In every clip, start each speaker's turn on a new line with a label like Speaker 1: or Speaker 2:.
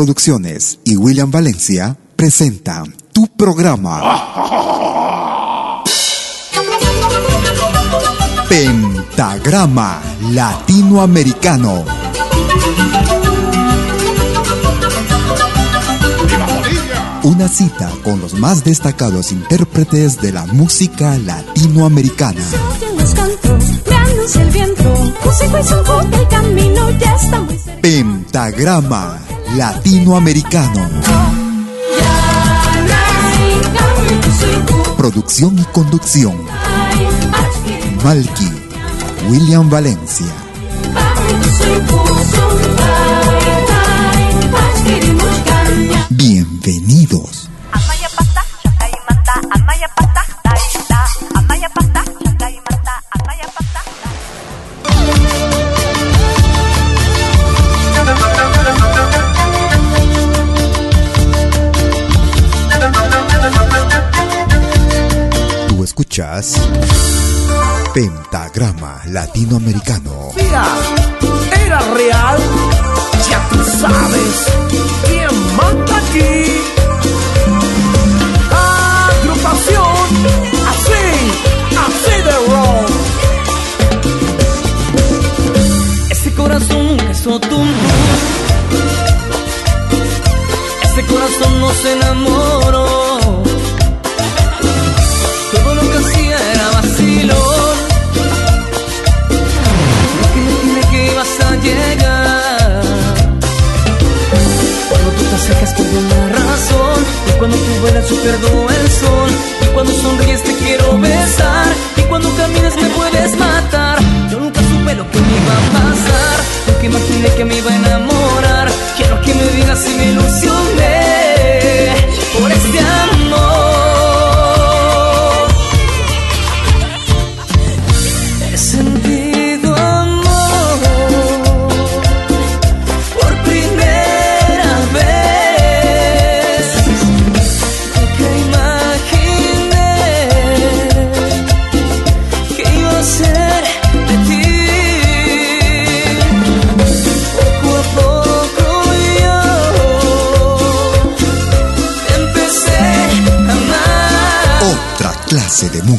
Speaker 1: Producciones y William Valencia presentan tu programa. Pentagrama Latinoamericano. Una cita con los más destacados intérpretes de la música latinoamericana. Pentagrama Latinoamericano. Producción y conducción. Malky, William Valencia. Bienvenidos. Pentagrama Latinoamericano.
Speaker 2: Mira, era real. Ya tú sabes quién manda aquí. Agrupación, así, así de rock.
Speaker 3: Ese corazón que es tonto. Ese corazón no se enamoró. Cuando tú vuelas yo pierdo el sol. Y cuando sonríes te quiero besar. Y cuando caminas me puedes matar. Yo nunca supe lo que me iba a pasar. Nunca imaginé que me iba a enamorar. Quiero que me digas si me ilusioné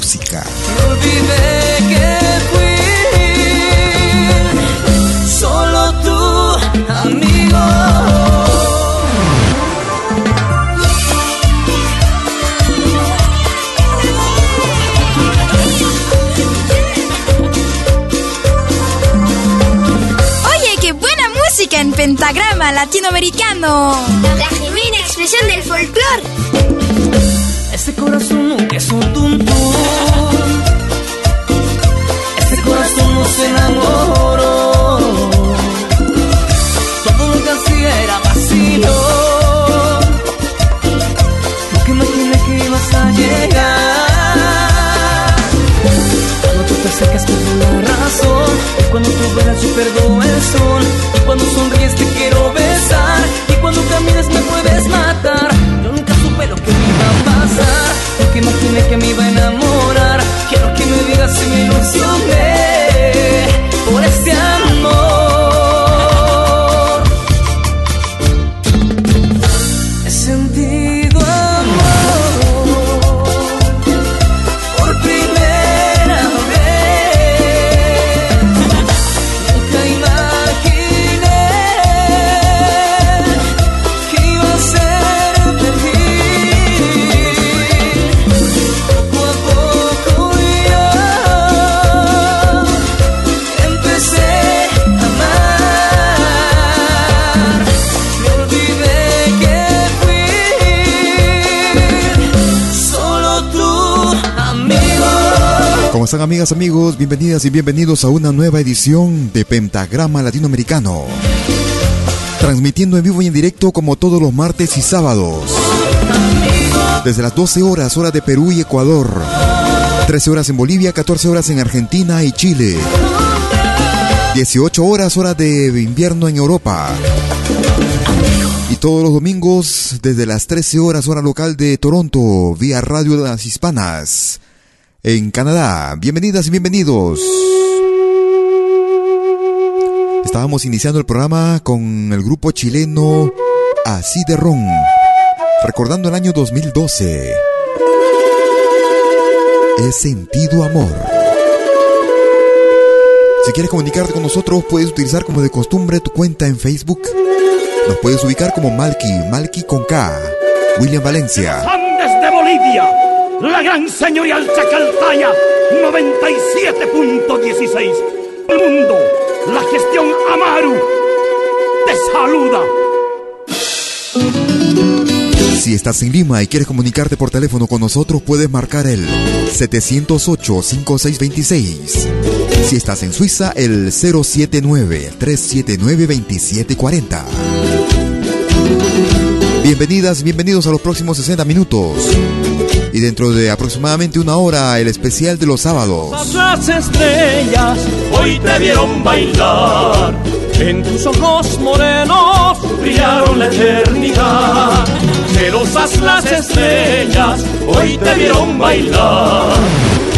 Speaker 1: música.
Speaker 3: Me olvidé que fui solo tu amigo.
Speaker 4: Oye, qué buena música en pentagrama latinoamericano.
Speaker 5: La genuina expresión del folclore.
Speaker 3: Ese corazón que es un tuntún. Ese Cuando pierdo tú vuelas yo perdo el sol. Y cuando sonríes te quiero besar. Y cuando caminas me puedes matar. Yo nunca supe lo que me iba a pasar. Porque imaginé que me iba a enamorar. Quiero que me digas si me ilusioné
Speaker 1: ¿Cómo están amigas, amigos? Bienvenidas y bienvenidos a una nueva edición de Pentagrama Latinoamericano. Transmitiendo en vivo y en directo como todos los martes y sábados. Desde las 12 horas, hora de Perú y Ecuador. 13 horas en Bolivia, 14 horas en Argentina y Chile. 18 horas, hora de invierno en Europa. Y todos los domingos, desde las 13 horas, hora local de Toronto, vía Radio de las Hispanas en Canadá. Bienvenidas y bienvenidos. Estábamos iniciando el programa con el grupo chileno Así de Ron, recordando el año 2012. He sentido amor. Si quieres comunicarte con nosotros, puedes utilizar como de costumbre tu cuenta en Facebook. Nos puedes ubicar como Malky, Malky con K, William Valencia.
Speaker 2: Andes de Bolivia la gran señorial Chacaltaya 97.16. El mundo, la gestión Amaru, te saluda.
Speaker 1: Si estás en Lima y quieres comunicarte por teléfono con nosotros, puedes marcar el 708-5626. Si estás en Suiza, el 079-379-2740. Bienvenidas, bienvenidos a los próximos 60 minutos. Y dentro de aproximadamente una hora, el especial de los sábados.
Speaker 2: Las estrellas hoy te vieron bailar. En tus ojos morenos brillaron la eternidad. Celosas las estrellas hoy te vieron bailar.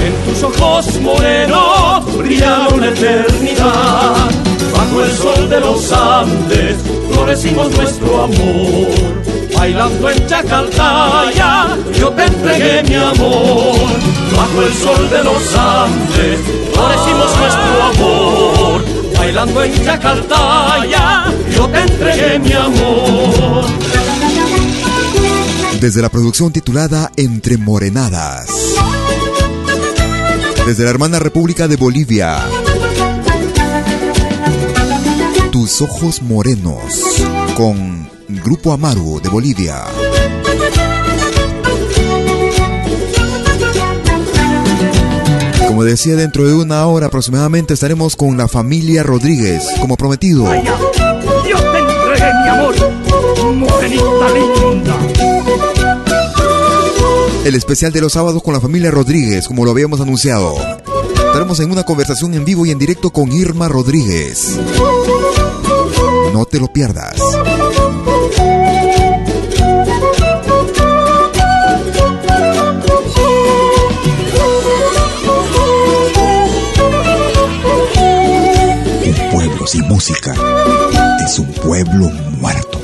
Speaker 2: En tus ojos morenos brillaron la eternidad. Bajo el sol de los Andes florecimos nuestro amor bailando en Chacaltaya, yo te entregué mi amor. Bajo el sol de los Andes, florecimos nuestro amor. Bailando en Chacaltaya, yo te entregué mi amor.
Speaker 1: Desde la producción titulada Entre Morenadas. Desde la hermana República de Bolivia. Tus ojos morenos con Grupo Amaru de Bolivia. Como decía, dentro de una hora aproximadamente estaremos con la familia Rodríguez, como prometido.
Speaker 2: yo te entregué mi amor, linda.
Speaker 1: El especial de los sábados con la familia Rodríguez, como lo habíamos anunciado. Estaremos en una conversación en vivo y en directo con Irma Rodríguez. No te lo pierdas. Sin música es un pueblo muerto.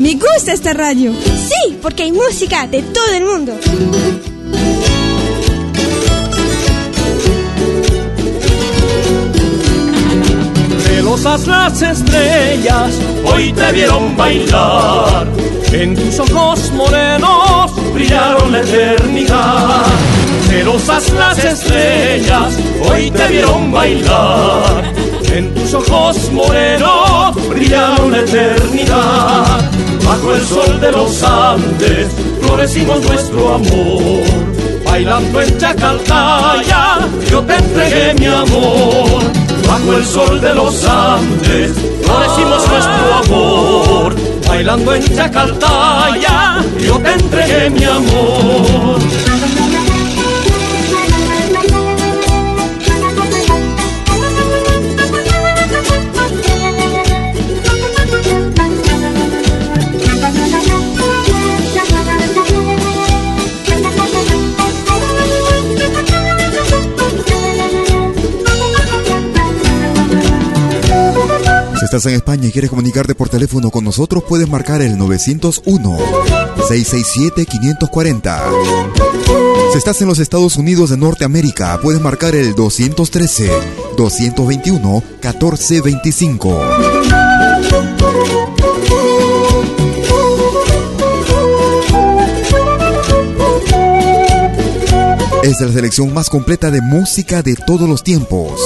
Speaker 4: Me gusta esta radio. Sí, porque hay música de todo el mundo.
Speaker 2: Celosas las estrellas hoy te vieron bailar. En tus ojos morenos brillaron la eternidad. Celosas las estrellas hoy te vieron bailar. En tus ojos morenos brillaron la eternidad. Bajo el sol de los Andes florecimos nuestro amor. Bailando en Chacaltaya, yo te entregué mi amor bajo el sol de los Andes, florecimos nuestro amor. bailando en Chacaltaya, yo te entregué mi amor.
Speaker 1: Estás en España y quieres comunicarte por teléfono con nosotros, puedes marcar el 901-667-540. Si estás en los Estados Unidos de Norteamérica, puedes marcar el 213-221-1425. Es la selección más completa de música de todos los tiempos.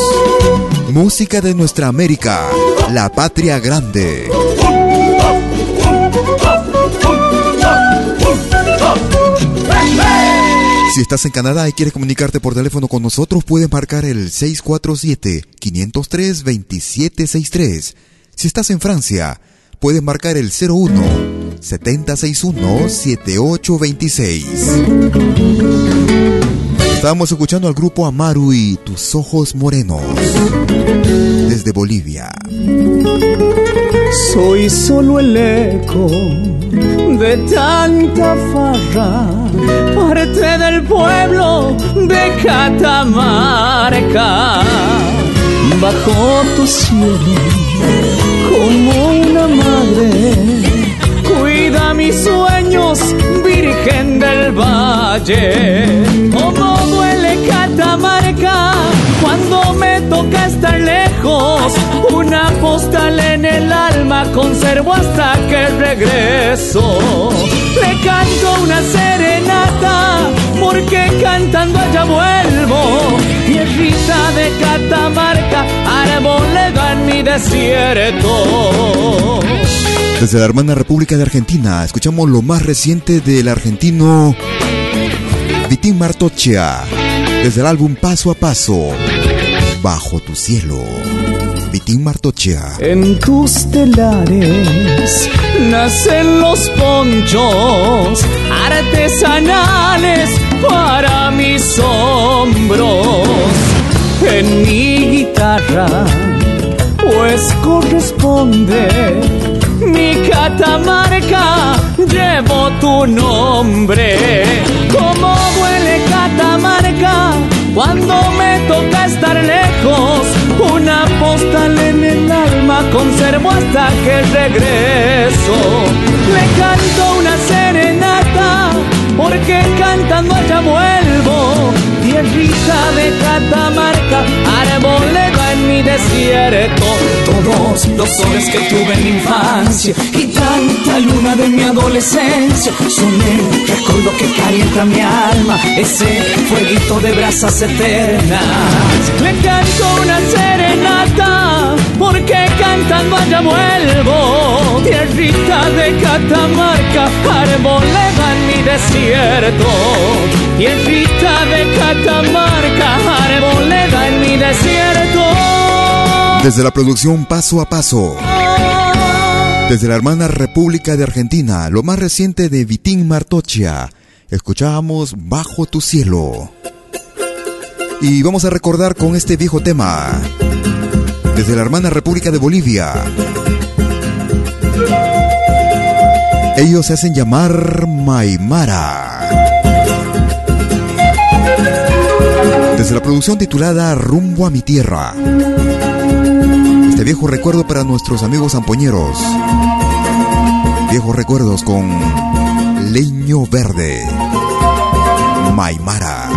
Speaker 1: Música de nuestra América, la patria grande. Si estás en Canadá y quieres comunicarte por teléfono con nosotros, puedes marcar el 647-503-2763. Si estás en Francia, puedes marcar el 01 761 7826. Estamos escuchando al grupo Amaru y Tus Ojos Morenos desde Bolivia.
Speaker 6: Soy solo el eco de tanta farra, parte del pueblo de Catamarca. Bajo tu cielo, como una madre, cuida mis sueños, Virgen del Valle. Como estar lejos. Una postal en el alma conservo hasta que regreso. Le canto una serenata porque cantando allá vuelvo. Tierrita de Catamarca, arboleda en mi desierto.
Speaker 1: Desde la hermana República de Argentina, escuchamos lo más reciente del argentino Vitín Martochea desde el álbum Paso a Paso, Bajo tu cielo, Vitín Martochea.
Speaker 6: En tus telares nacen los ponchos artesanales para mis hombros. En mi guitarra, pues corresponde mi catamarca, llevo tu nombre. Como huele Catamarca cuando me toca estar lejos. Una postal en el alma conservo hasta que regreso. Le canto una serenata porque cantando allá vuelvo. Tierrita de Catamarca, arboleda en mi desierto. Todos los soles que tuve en mi infancia y tanta luna de mi adolescencia son el recuerdo que calienta mi alma, ese fueguito de brasas eternas. Le canto una serenata porque cantando allá vuelvo. Tierrita de Catamarca, arboleda en mi desierto. Tierrita de Catamarca, arboleda en mi desierto.
Speaker 1: Desde la producción Paso a Paso. Desde la hermana República de Argentina, lo más reciente de Vitín Martochia, escuchábamos Bajo tu cielo. Y vamos a recordar con este viejo tema, desde la hermana República de Bolivia. Ellos se hacen llamar Maimara. Desde la producción titulada Rumbo a mi tierra. Viejo recuerdo para nuestros amigos zampoñeros. Viejos recuerdos con Leño Verde. Maimara.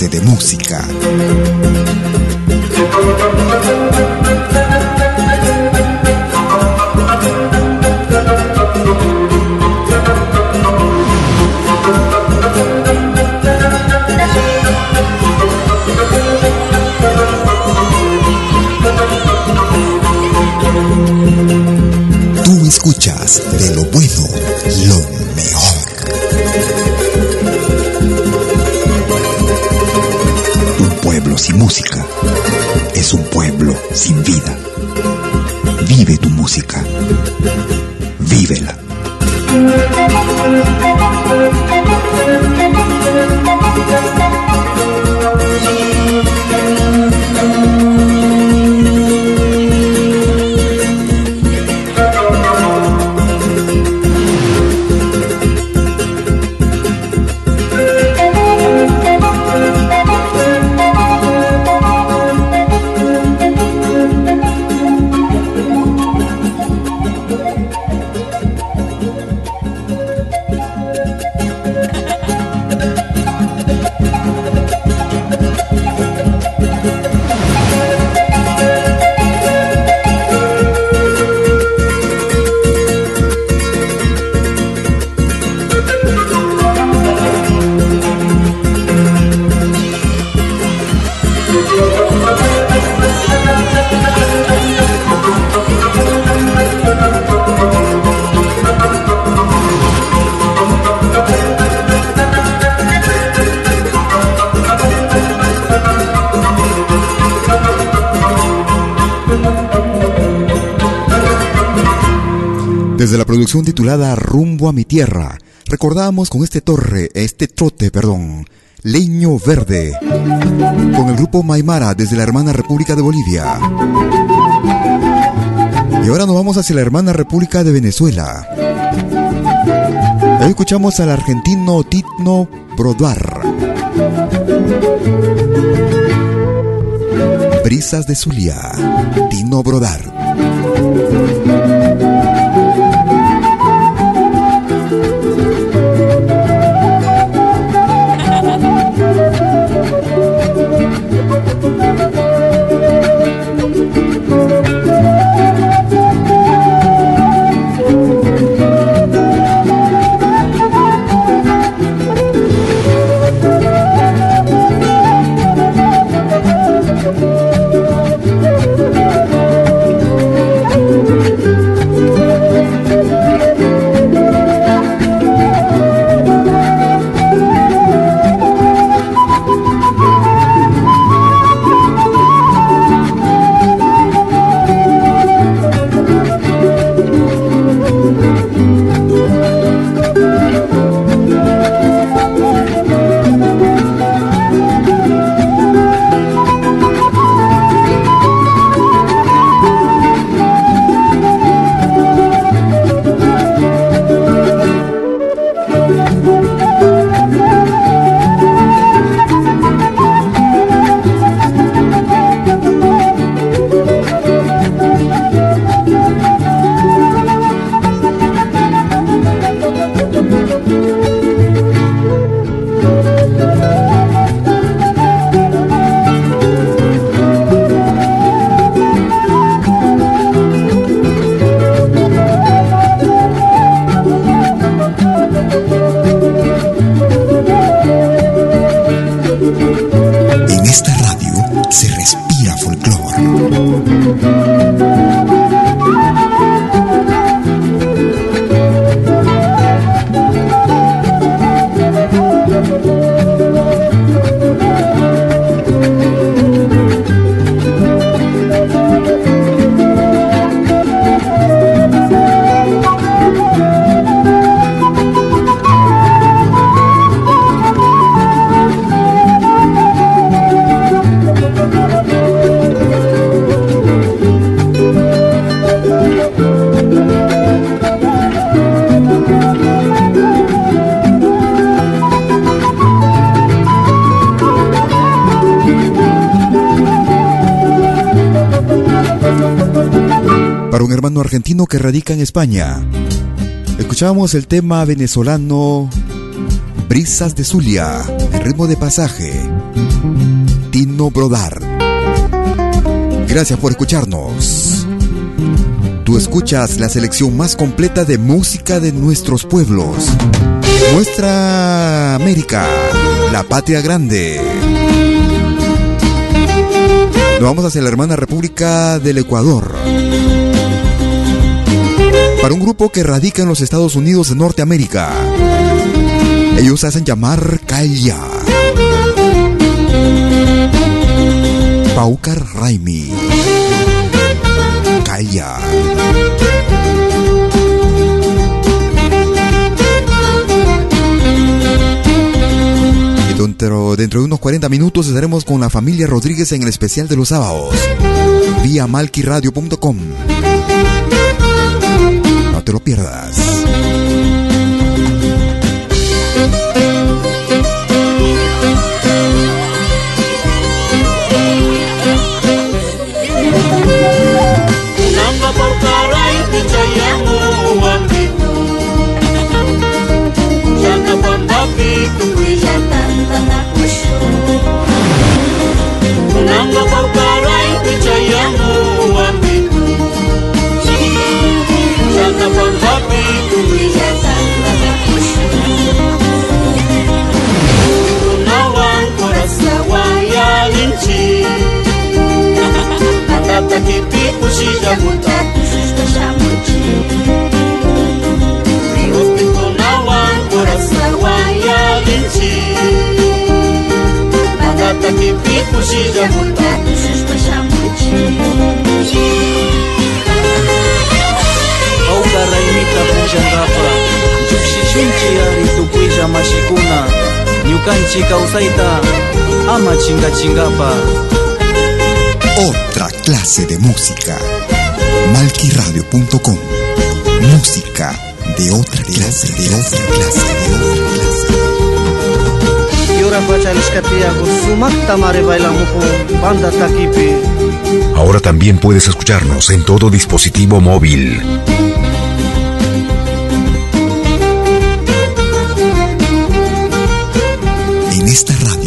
Speaker 1: Clase de música. Es un pueblo sin vida. Vive tu música. Vívela. Desde la producción titulada Rumbo a mi tierra, recordamos con este torre, este trote, perdón, Leño Verde, con el grupo Maimara desde la hermana República de Bolivia. Y ahora nos vamos hacia la hermana República de Venezuela. Hoy escuchamos al argentino Titno Brodar. Brisas de Zulia, Tino Brodar. Argentino que radica en España. Escuchábamos el tema venezolano Brisas de Zulia, en ritmo de pasaje. Tino Brodar. Gracias por escucharnos. Tú escuchas la selección más completa de música de nuestros pueblos. Nuestra América, la patria grande. Nos vamos hacia la hermana República del Ecuador. Para un grupo que radica en los Estados Unidos de Norteamérica. Ellos hacen llamar Kaya. Paucar Raimi. Kaya. Dentro, dentro de unos 40 minutos estaremos con la familia Rodríguez en el especial de los sábados. Vía malquiradio.com. Te lo pierdas.
Speaker 7: Nanga paukarai pichayamu ambiku
Speaker 8: na ponta pico Kawsayta ama
Speaker 1: Otra clase de música. Malquiradio.com. Música de otra clase, de otra clase, de otra clase.
Speaker 8: Yura pachalishkatiago sumakta mare bailamujo banda takipi
Speaker 9: Ahora también puedes escucharnos en todo dispositivo móvil.
Speaker 1: Esta radio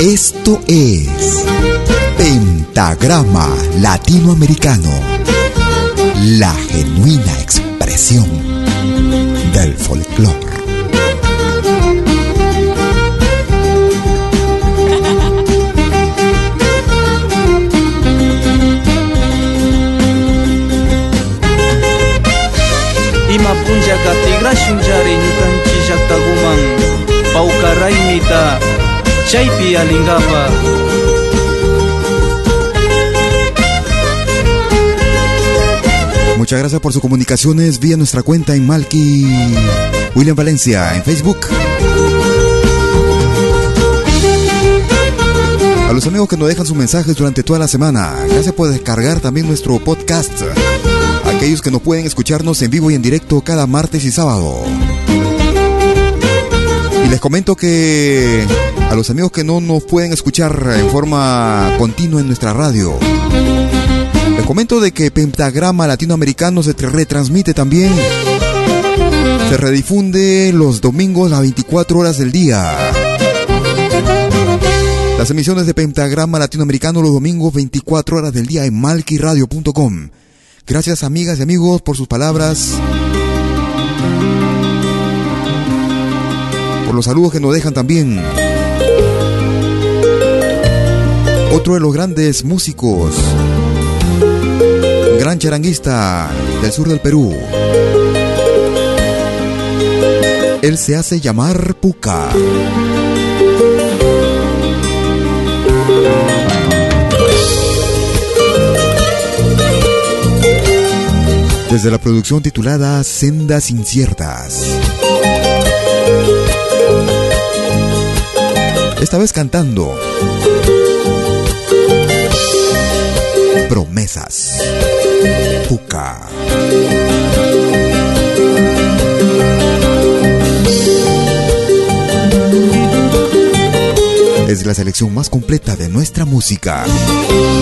Speaker 1: Esto es Pentagrama Latinoamericano. La genuina expresión del folclore.
Speaker 8: Chaypi alingapa
Speaker 1: Muchas gracias por sus comunicaciones vía nuestra cuenta en Malki William Valencia en Facebook. A los amigos que nos dejan sus mensajes durante toda la semana, gracias por descargar también nuestro podcast. Aquellos que no pueden escucharnos en vivo y en directo cada martes y sábado. Y les comento que a los amigos que no nos pueden escuchar en forma continua en nuestra radio, Les comento de que Pentagrama Latinoamericano se retransmite también. Se redifunde los domingos a 24 horas del día. Las emisiones de Pentagrama Latinoamericano los domingos 24 horas del día en malquiradio.com. Gracias amigas y amigos por sus palabras. Los saludos que nos dejan también. Otro de los grandes músicos. Gran charanguista del sur del Perú. Él se hace llamar Puca. Desde la producción titulada Sendas Inciertas. Esta vez cantando Promesas. Puca. Es la selección más completa de nuestra música.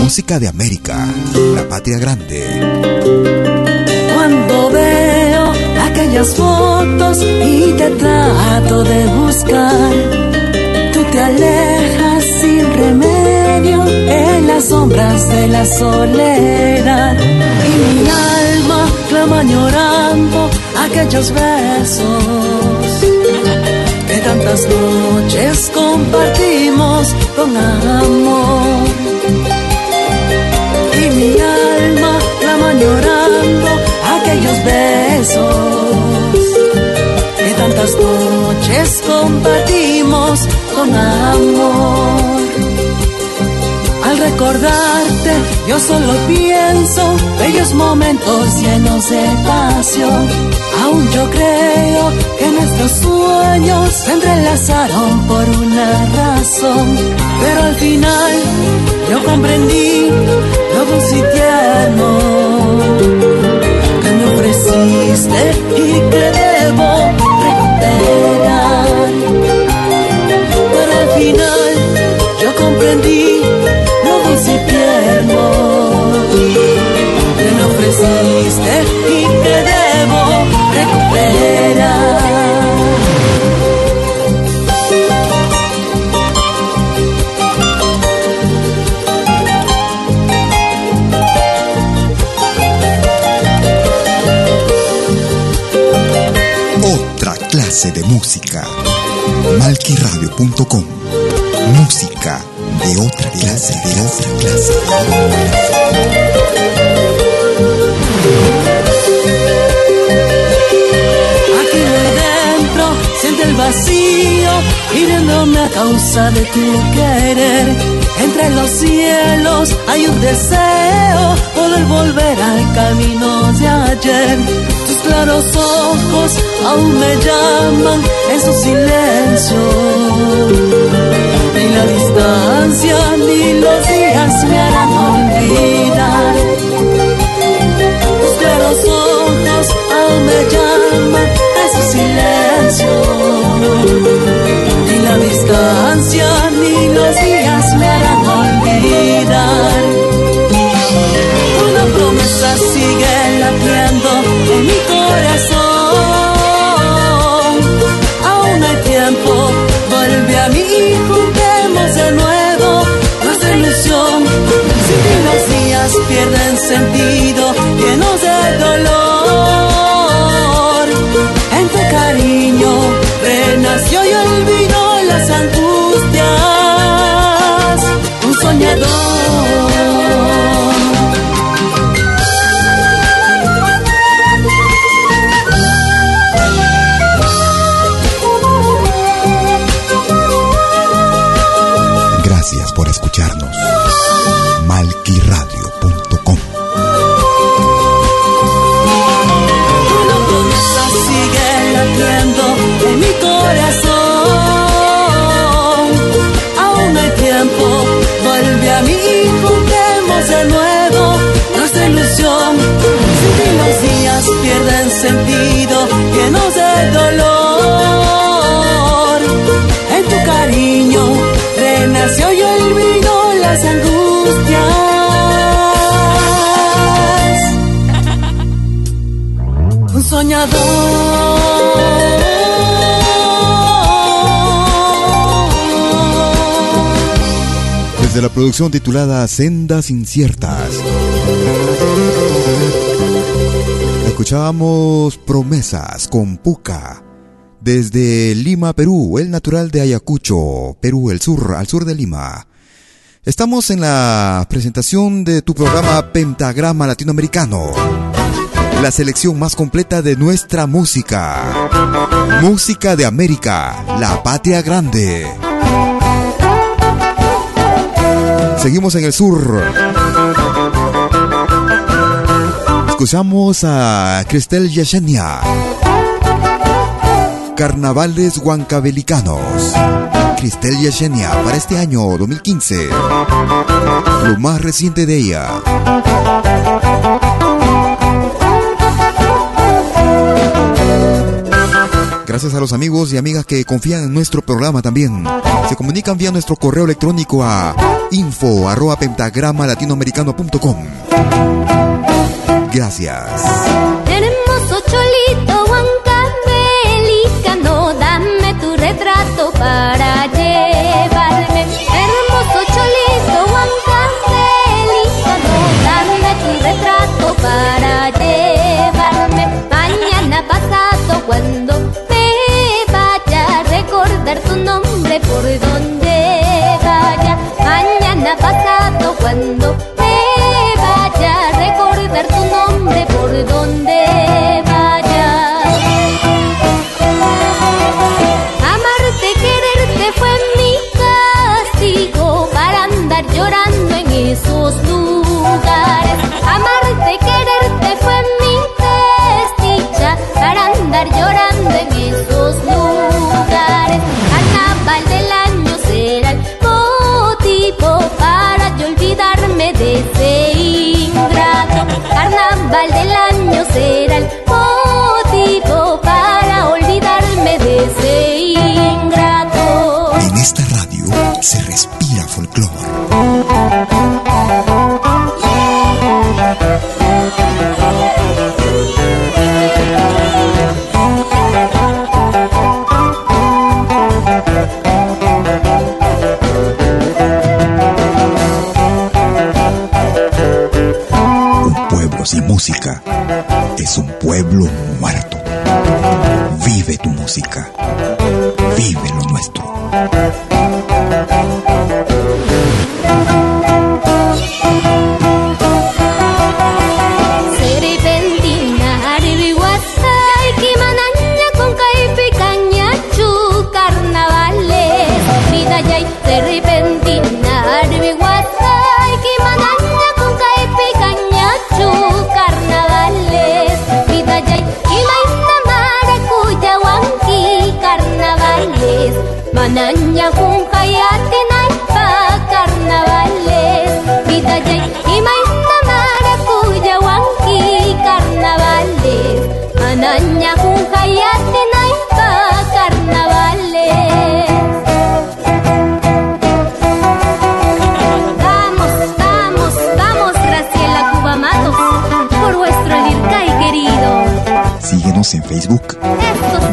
Speaker 1: Música de América, la patria grande.
Speaker 3: Cuando veo aquellas fotos y te trato de buscar, te alejas sin remedio en las sombras de la soledad. Y mi alma clama llorando aquellos besos que tantas noches compartimos con amor. Y mi alma clama llorando aquellos besos que tantas noches compartimos con amor. Al recordarte, yo solo pienso bellos momentos llenos de pasión. Aún yo creo que nuestros sueños se entrelazaron por una razón. Pero al final yo comprendí lo dulce y tierno que me ofreciste y que debo
Speaker 1: de
Speaker 3: tu querer. Entre los cielos hay un deseo poder volver al camino de ayer. Tus claros ojos aún me llaman en su silencio. Ni la distancia ni los días me harán olvidar. Tus claros ojos aún me llaman en su silencio. La distancia ni los días me harán olvidar. Una promesa sigue latiendo en mi corazón. Aún hay tiempo, vuelve a mí y juntemos de nuevo nuestra ilusión. Si ti los días pierden sentido,
Speaker 1: producción titulada Sendas Inciertas. Escuchábamos Promesas con Puca. Desde Lima, Perú, el natural de Ayacucho, Perú, el sur, al sur de Lima. Estamos en la presentación de tu programa Pentagrama Latinoamericano. La selección más completa de nuestra música. Música de América, la patria grande. Seguimos en el sur. Escuchamos a Cristel Yesenia. Carnavales Huancabelicanos. Cristel Yesenia para este año 2015. Lo más reciente de ella. Gracias a los amigos y amigas que confían en nuestro programa también. Se comunican vía nuestro correo electrónico a info arroba pentagrama latinoamericano.com. Gracias.
Speaker 10: Hermoso cholito huancamelicano, dame tu retrato para por donde vaya. Mañana pasado cuando me vaya a recordar tu nombre por donde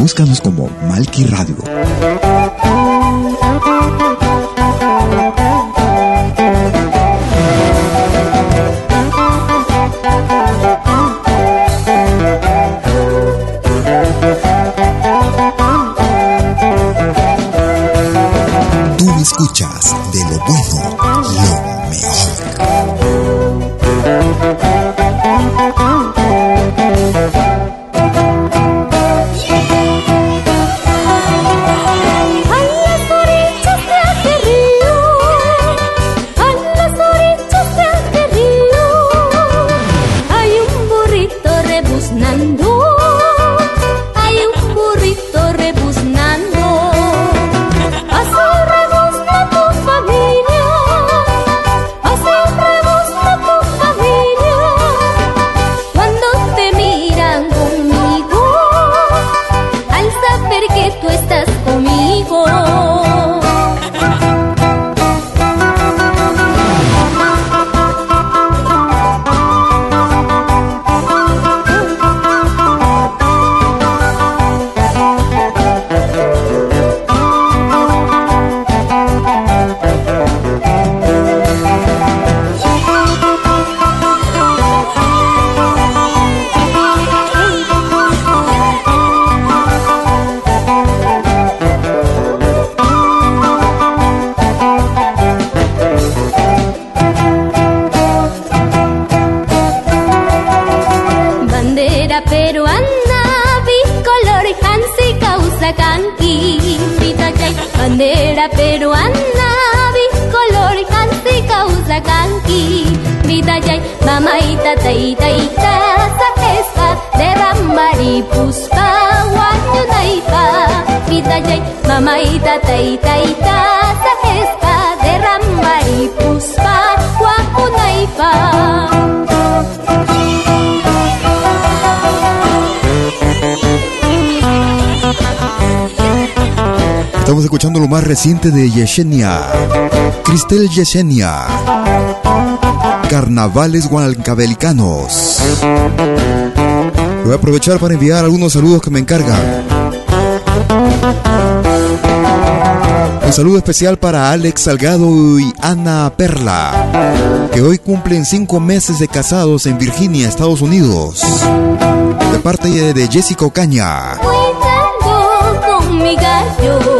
Speaker 9: Búscanos como Malki Radio.
Speaker 1: Reciente de Yesenia. Cristel Yesenia. Carnavales Huancabelicanos. Voy a aprovechar para enviar algunos saludos que me encargan. Un saludo especial para Alex Salgado y Ana Perla, que hoy cumplen cinco meses de casados en Virginia, Estados Unidos. De parte de Jessica Ocaña.
Speaker 10: con mi gallo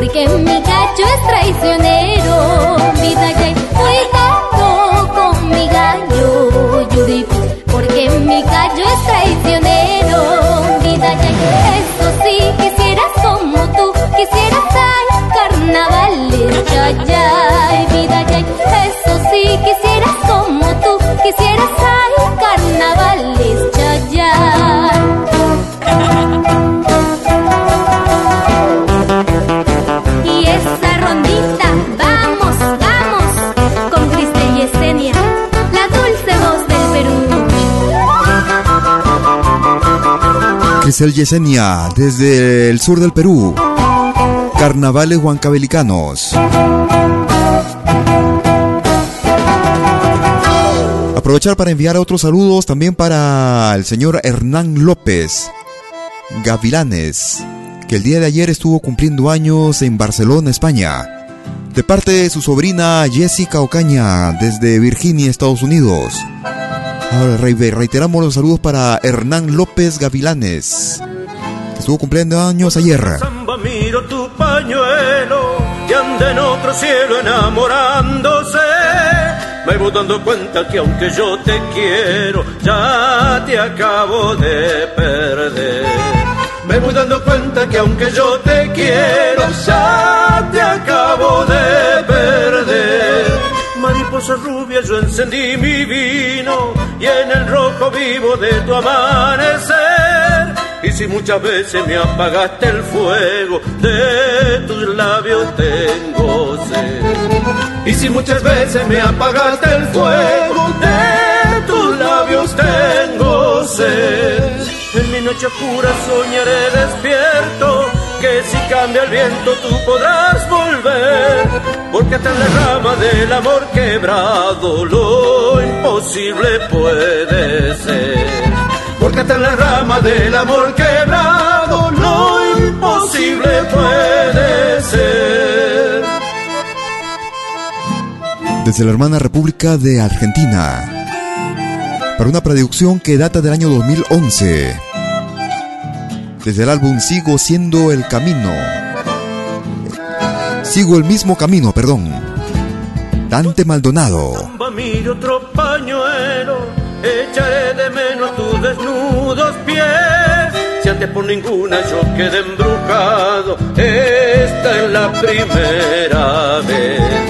Speaker 10: porque mi gallo es traicionero. Vida ya cuidado con mi gallo, Yuripi, porque mi gallo es traicionero. Vida ya eso sí, quisieras como tú, quisieras al carnavales, ya ya, vida ya eso sí, quisieras como tú, quisieras al carnavales, ya vamos, vamos, con Cristel y la dulce voz del Perú.
Speaker 1: Cristel Yesenia, desde el sur del Perú. Carnavales huancabelicanos. Aprovechar para enviar otros saludos también para el señor Hernán López Gavilanes, que el día de ayer estuvo cumpliendo años en Barcelona, España de parte de su sobrina Jessica Ocaña desde Virginia, Estados Unidos. Ahora reiteramos los saludos para Hernán López Gavilanes, que estuvo cumpliendo años ayer.
Speaker 2: Samba miro tu pañuelo que anda en otro cielo enamorándose. Me voy dando cuenta que aunque yo te quiero, ya te acabo de perder. Me voy dando cuenta que aunque yo te quiero, ya te acabo de perder. Mariposa rubia, yo encendí mi vino y en el rojo vivo de tu amanecer. Y si muchas veces me apagaste el fuego, de tus labios tengo sed. Y si muchas veces me apagaste el fuego, de tus labios tengo sed. En mi noche oscura soñaré despierto que si cambia el viento tú podrás volver, porque hasta en la rama del amor quebrado lo imposible puede ser. Porque hasta en la rama del amor quebrado lo imposible puede ser.
Speaker 1: Desde la hermana República de Argentina para una producción que data del año 2011. Desde el álbum Sigo siendo el camino. Sigo el mismo camino, perdón. Dante Maldonado.
Speaker 2: Miro otro pañuelo, echaré de menos tus desnudos pies. Si antes por ninguna yo quedé embrujado, esta es la primera vez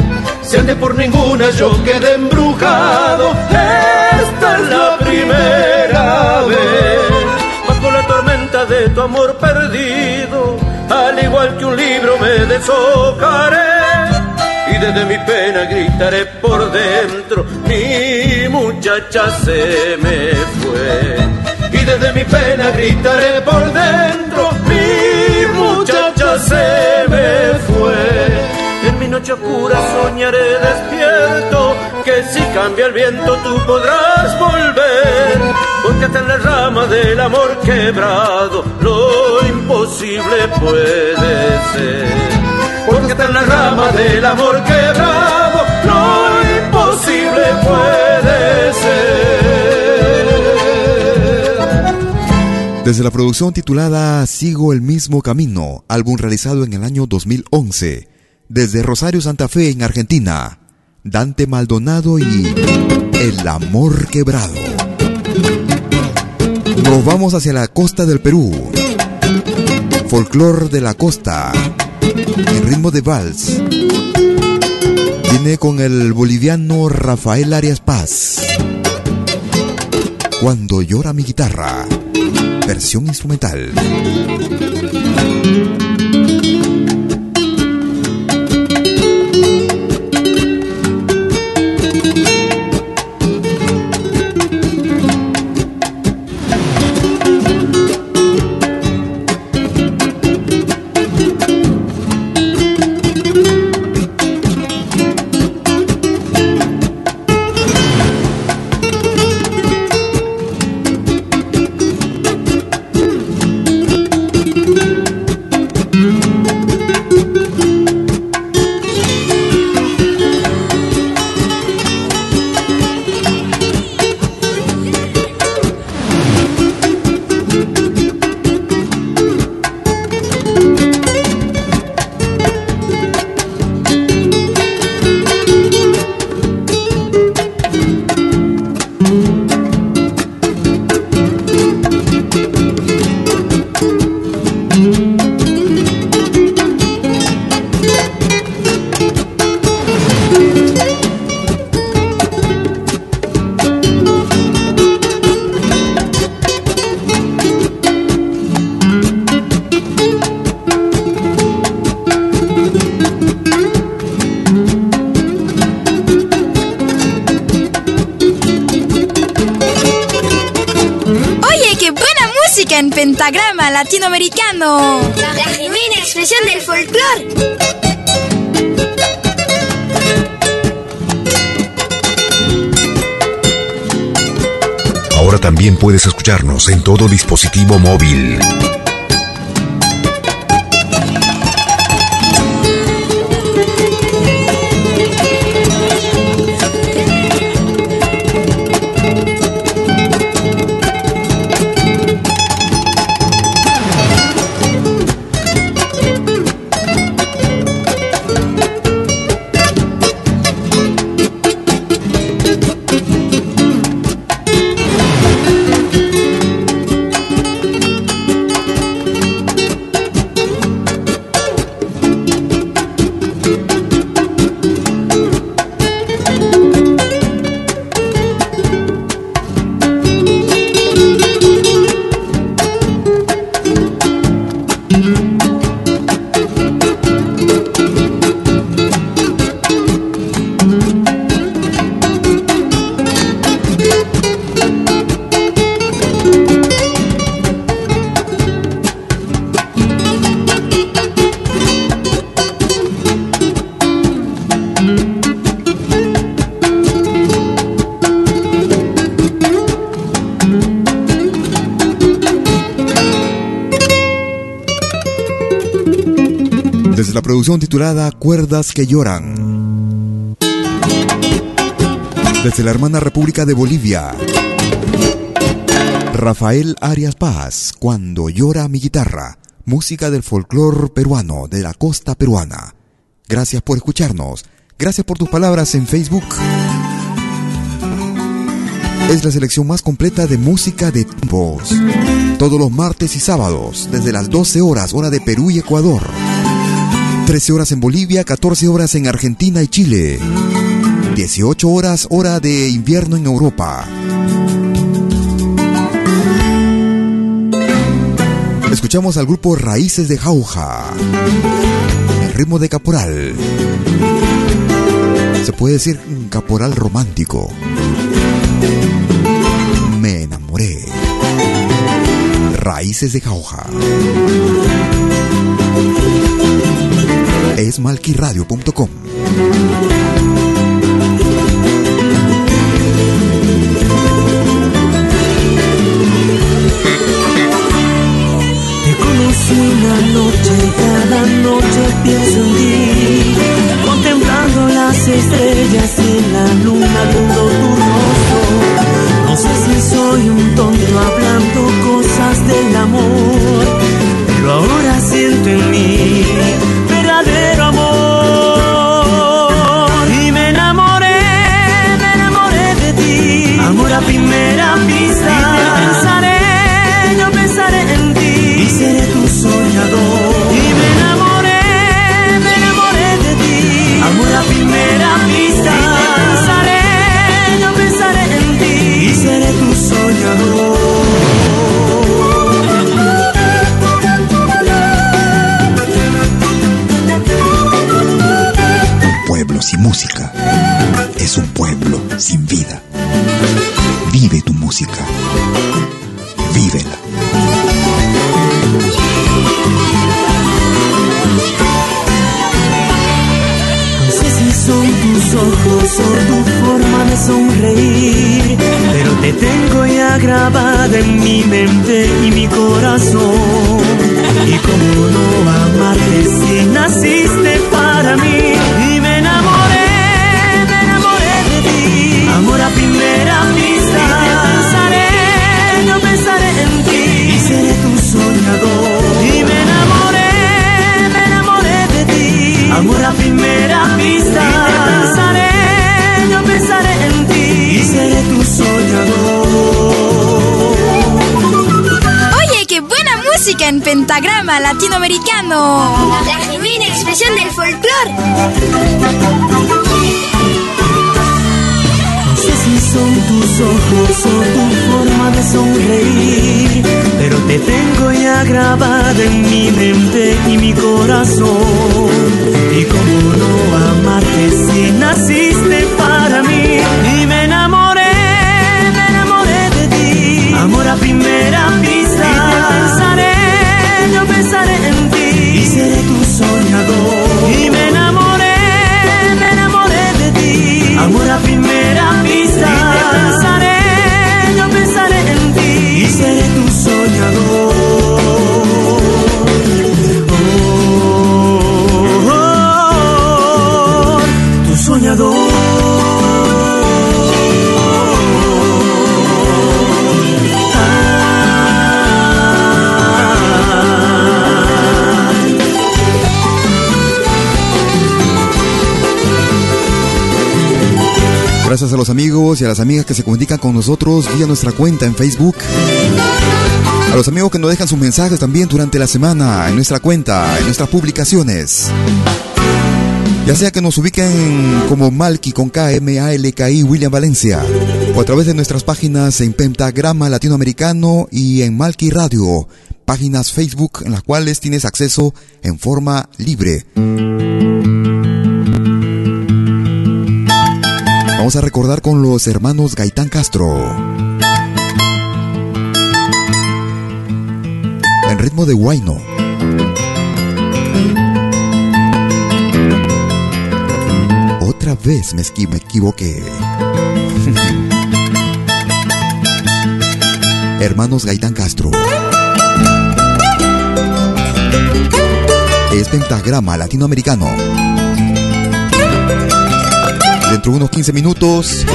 Speaker 2: si antes por ninguna yo quedé embrujado, esta es la primera vez. Bajo la tormenta de tu amor perdido, al igual que un libro me deshojaré. Y desde mi pena gritaré por dentro, mi muchacha se me fue. Y desde mi pena gritaré por dentro, mi muchacha se me fue noche oscura soñaré despierto que si cambia el viento tú podrás volver. Porque hasta en la rama del amor quebrado lo imposible puede ser. Porque hasta en la rama del amor quebrado lo imposible puede ser.
Speaker 1: Desde la producción titulada Sigo el mismo camino, álbum realizado en el año 2011, desde Rosario Santa Fe en Argentina, Dante Maldonado y El Amor Quebrado. Nos vamos hacia la costa del Perú. Folclor de la costa.
Speaker 4: ritmo de vals. Viene con el boliviano Rafael Arias Paz. Cuando llora mi guitarra. Versión instrumental.
Speaker 11: Latinoamericano.
Speaker 9: La genuina expresión del folclore.
Speaker 1: Ahora también puedes escucharnos en todo dispositivo móvil. Titulada Cuerdas que lloran. Desde la hermana República de Bolivia. Rafael Arias Paz, Cuando llora mi guitarra. Música del folclor peruano, de la costa peruana. Gracias por escucharnos. Gracias por tus palabras en Facebook. Es la selección más completa de música de tiempos. Todos los martes y sábados, desde las 12 horas, hora de Perú y Ecuador. 13 horas en Bolivia, 14 horas en Argentina y Chile. 18 horas hora de invierno en Europa. Escuchamos al grupo Raíces de Jauja. El ritmo de caporal. Se puede decir un caporal romántico. Me enamoré. Raíces de Jauja es
Speaker 3: son tus ojos o tu forma de sonreír, pero te tengo ya grabada en mi mente y mi corazón. Y como no amarte si naciste para mí y me enamoré, me enamoré de ti. Amor a primera vista. Y te pensaré, yo pensaré en ti. Y seré tu soñador. Y me enamoré, me enamoré de ti. Amor a primera Y A
Speaker 1: los amigos y a las amigas que se comunican con nosotros vía nuestra cuenta en Facebook. A los amigos que nos dejan sus mensajes también durante la semana en nuestra cuenta, en nuestras publicaciones. Ya sea que nos ubiquen como Malki con KMALKI William Valencia o a través de nuestras páginas en Pentagrama Latinoamericano y en Malki Radio, páginas Facebook en las cuales tienes acceso en forma libre. Vamos a recordar con los hermanos Gaitán Castro. En ritmo de Guayno. Otra vez me, esqui- me equivoqué. hermanos Gaitán Castro. Es pentagrama latinoamericano. Dentro de unos 15 minutos,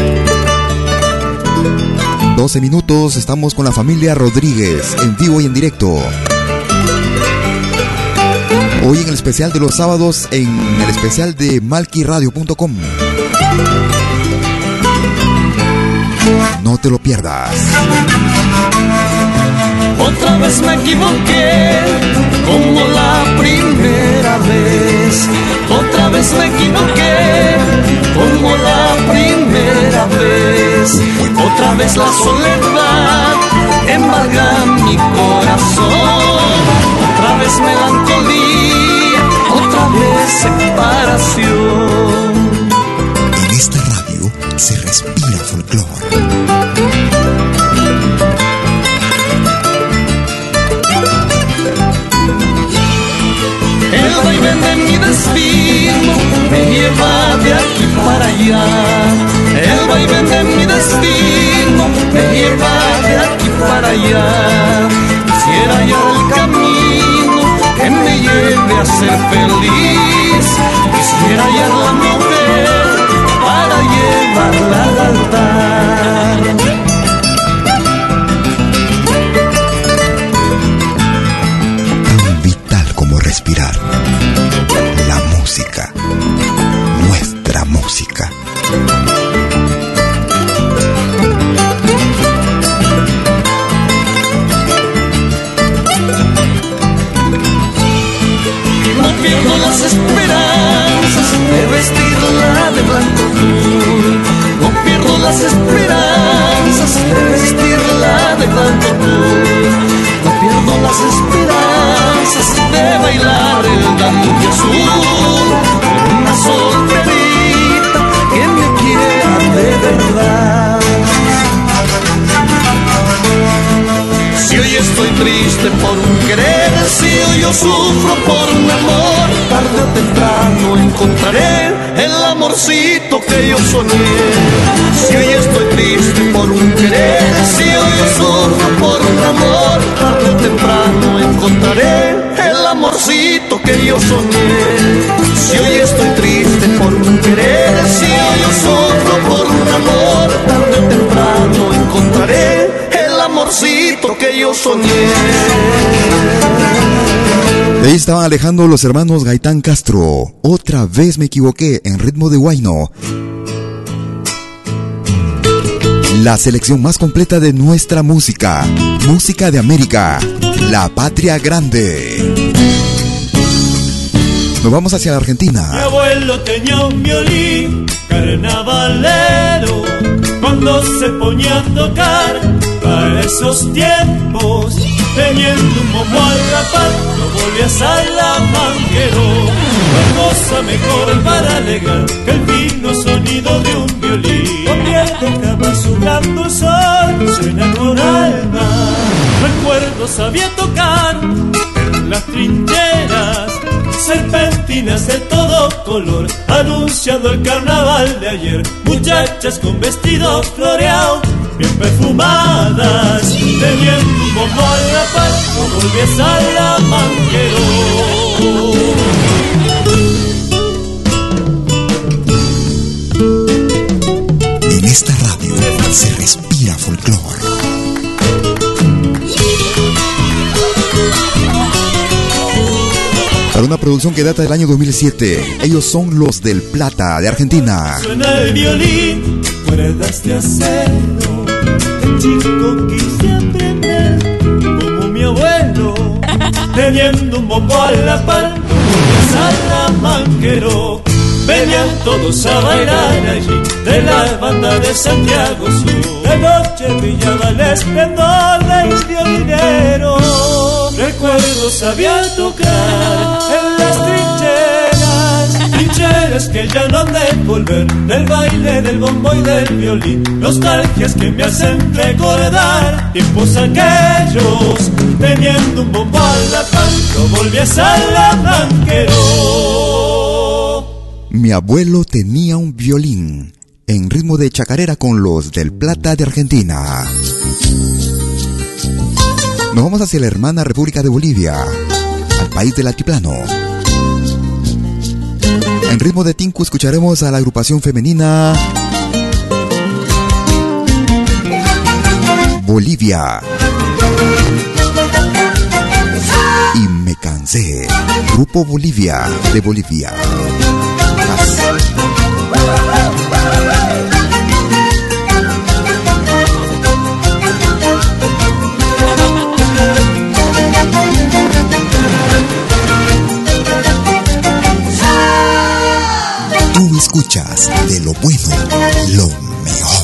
Speaker 1: 12 minutos, estamos con la familia Rodríguez, en vivo y en directo. Hoy en el especial de los sábados, en el especial de malquiradio.com. No te lo pierdas.
Speaker 2: Otra vez me equivoqué, como la primera vez. Vez me equivoqué, como la primera vez. Otra vez la soledad embarga mi corazón. Otra vez melancolía, otra vez separación.
Speaker 1: En esta radio se respira folclore.
Speaker 2: El vaivén me lleva de aquí para allá. El vaivén de mi destino me lleva de aquí para allá. Quisiera hallar el camino que me lleve a ser feliz. Quisiera hallar la mujer para llevarla al altar.
Speaker 1: música. No pierdo las esperanzas de vestirla de blanco azul.
Speaker 2: No pierdo las esperanzas.
Speaker 12: Soñé. Si hoy estoy triste por un querer, si hoy sufro por un amor, tarde o temprano encontraré el amorcito que yo soñé. Si hoy estoy triste por un querer, si hoy sufro por un amor, tarde o temprano encontraré el amorcito que yo soñé.
Speaker 3: Ahí estaban alejando los hermanos Gaitán Castro. Otra vez me equivoqué en ritmo de Guayno. La selección más completa de nuestra música. Música de América. La patria grande. Nos vamos hacia la Argentina.
Speaker 12: Mi abuelo tenía un violín carnavalero cuando se ponía a tocar para esos tiempos teniendo un bombo al rapar, no volvías a manquero. No cosa mejor para alegrar que el fino sonido de un violín. De su blando sol, suena con alma. Recuerdo sabía tocar en las trincheras, serpentinas de todo color, anunciando el carnaval de ayer. Muchachas con vestidos floreados bien perfumadas, teniendo bombo a la par, volvies a la manguero.
Speaker 3: Esta radio se respira folclore. Para una producción que data del año 2007, ellos son los del Plata de Argentina.
Speaker 12: Suena el violín, cuerdas de acero chico quise aprender como mi abuelo, teniendo un bombo a la par, un Venían todos a bailar allí de la banda de Santiago Sur. De noche brillaba el esplendor del violinero. Recuerdo sabía tocar en las trincheras, trincheras que ya no han de volver del baile del bombo y del violín. Nostalgias que me hacen recordar tiempos aquellos, teniendo un bombo a la pan, no volví a Salamanquero.
Speaker 3: Mi abuelo tenía un violín en ritmo de chacarera con los del Plata de Argentina. Nos vamos hacia la hermana República de Bolivia, al país del altiplano. En ritmo de Tinku escucharemos a la agrupación femenina Bolivia. Y me cansé. Grupo Bolivia de Bolivia. Tú escuchas de lo bueno, lo mejor.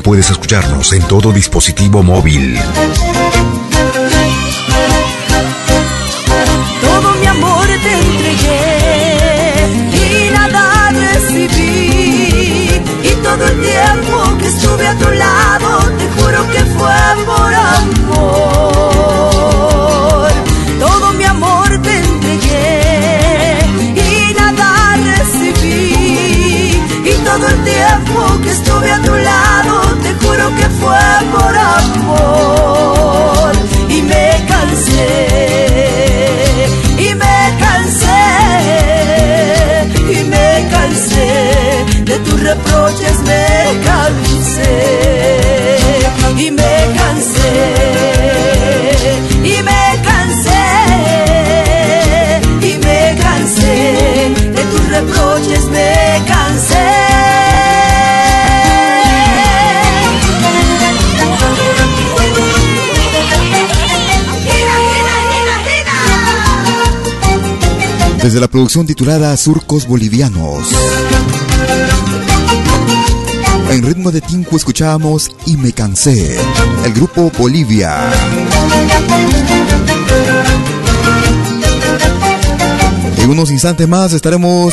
Speaker 3: Puedes escucharnos en todo dispositivo móvil.
Speaker 1: Desde la producción titulada Surcos Bolivianos. En ritmo de tinco escuchábamos Y me cansé, el grupo Bolivia. En unos instantes más estaremos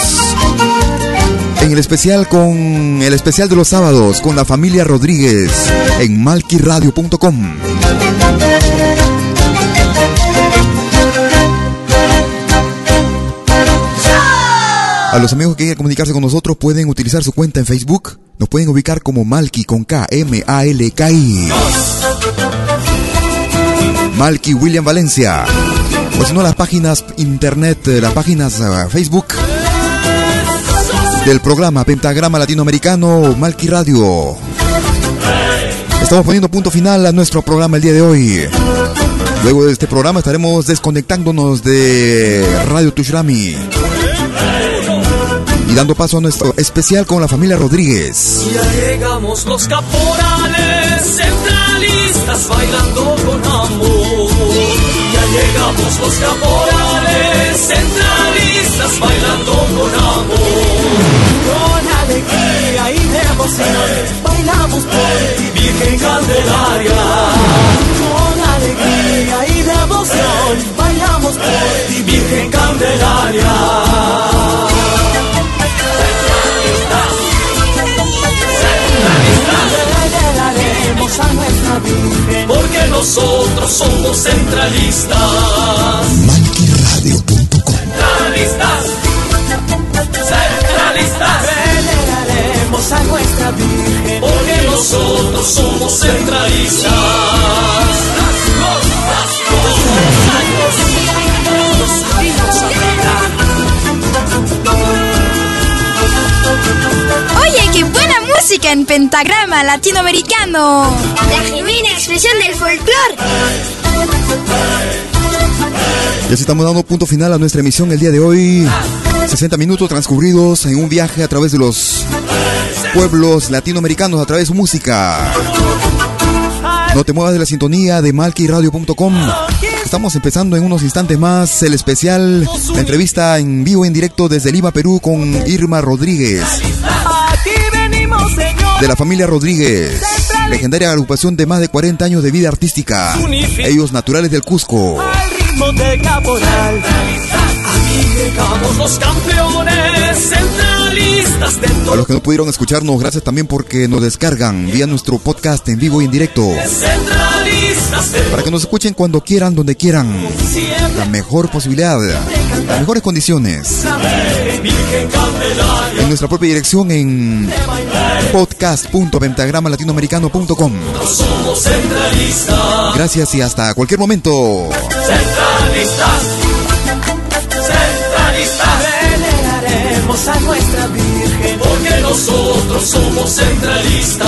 Speaker 1: en el especial con el especial de los sábados con la familia Rodríguez en malquiradio.com. A los amigos que quieran comunicarse con nosotros pueden utilizar su cuenta en Facebook. Nos pueden ubicar como Malki con K, M, A, L, K, I. Malki William Valencia. O si no, las páginas internet, eh, las páginas uh, Facebook del programa Pentagrama Latinoamericano Malki Radio. Estamos poniendo punto final a nuestro programa el día de hoy. Luego de este programa estaremos desconectándonos de Radio Tushrami y dando paso a nuestro especial con la familia Rodríguez.
Speaker 2: Ya llegamos los caporales centralistas bailando con amor. Ya llegamos los caporales centralistas bailando con amor. Con alegría y devoción bailamos por ti, Virgen Candelaria. Con alegría y devoción bailamos por ti, Virgen Candelaria. Somos centralistas.
Speaker 1: Malquiradio.com
Speaker 2: Centralistas, centralistas. Veneraremos a nuestra Virgen, porque nosotros somos centralistas.
Speaker 4: Oye, qué buena música en pentagrama latinoamericano.
Speaker 5: La genuina expresión del folclore.
Speaker 1: Ya se estamos dando punto final a nuestra emisión el día de hoy. 60 minutos transcurridos en un viaje a través de los pueblos latinoamericanos, a través de su música. No te muevas de la sintonía de malquiradio.com. Estamos empezando en unos instantes más el especial, la entrevista en vivo en directo desde Lima, Perú con Irma Rodríguez. De la familia Rodríguez, legendaria agrupación de más de 40 años de vida artística. Ellos naturales del Cusco.
Speaker 2: De caporal, llegamos los campeones de
Speaker 1: A los que no pudieron escucharnos, gracias también porque nos descargan vía nuestro podcast en vivo y en directo. Para que nos escuchen cuando quieran, donde quieran. La mejor posibilidad, las mejores condiciones. En nuestra propia dirección en podcast.pentagramalatinoamericano.com. Gracias y hasta cualquier momento.
Speaker 2: Centralistas, centralistas, veneraremos a nuestra Virgen, nosotros somos centralistas.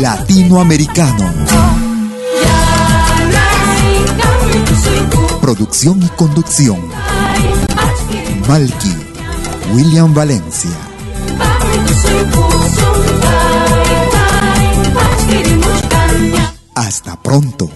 Speaker 1: Latinoamericano. Producción y conducción. Malky, William Valencia. Hasta pronto.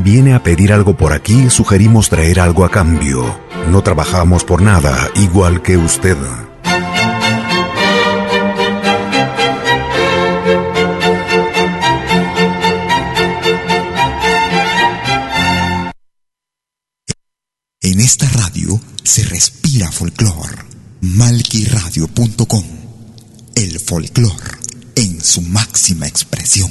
Speaker 9: Viene a pedir algo por aquí, sugerimos traer algo a cambio. No trabajamos por nada, igual que usted.
Speaker 1: En esta radio se respira folclor. Malquiradio.com. El folclor en su máxima expresión.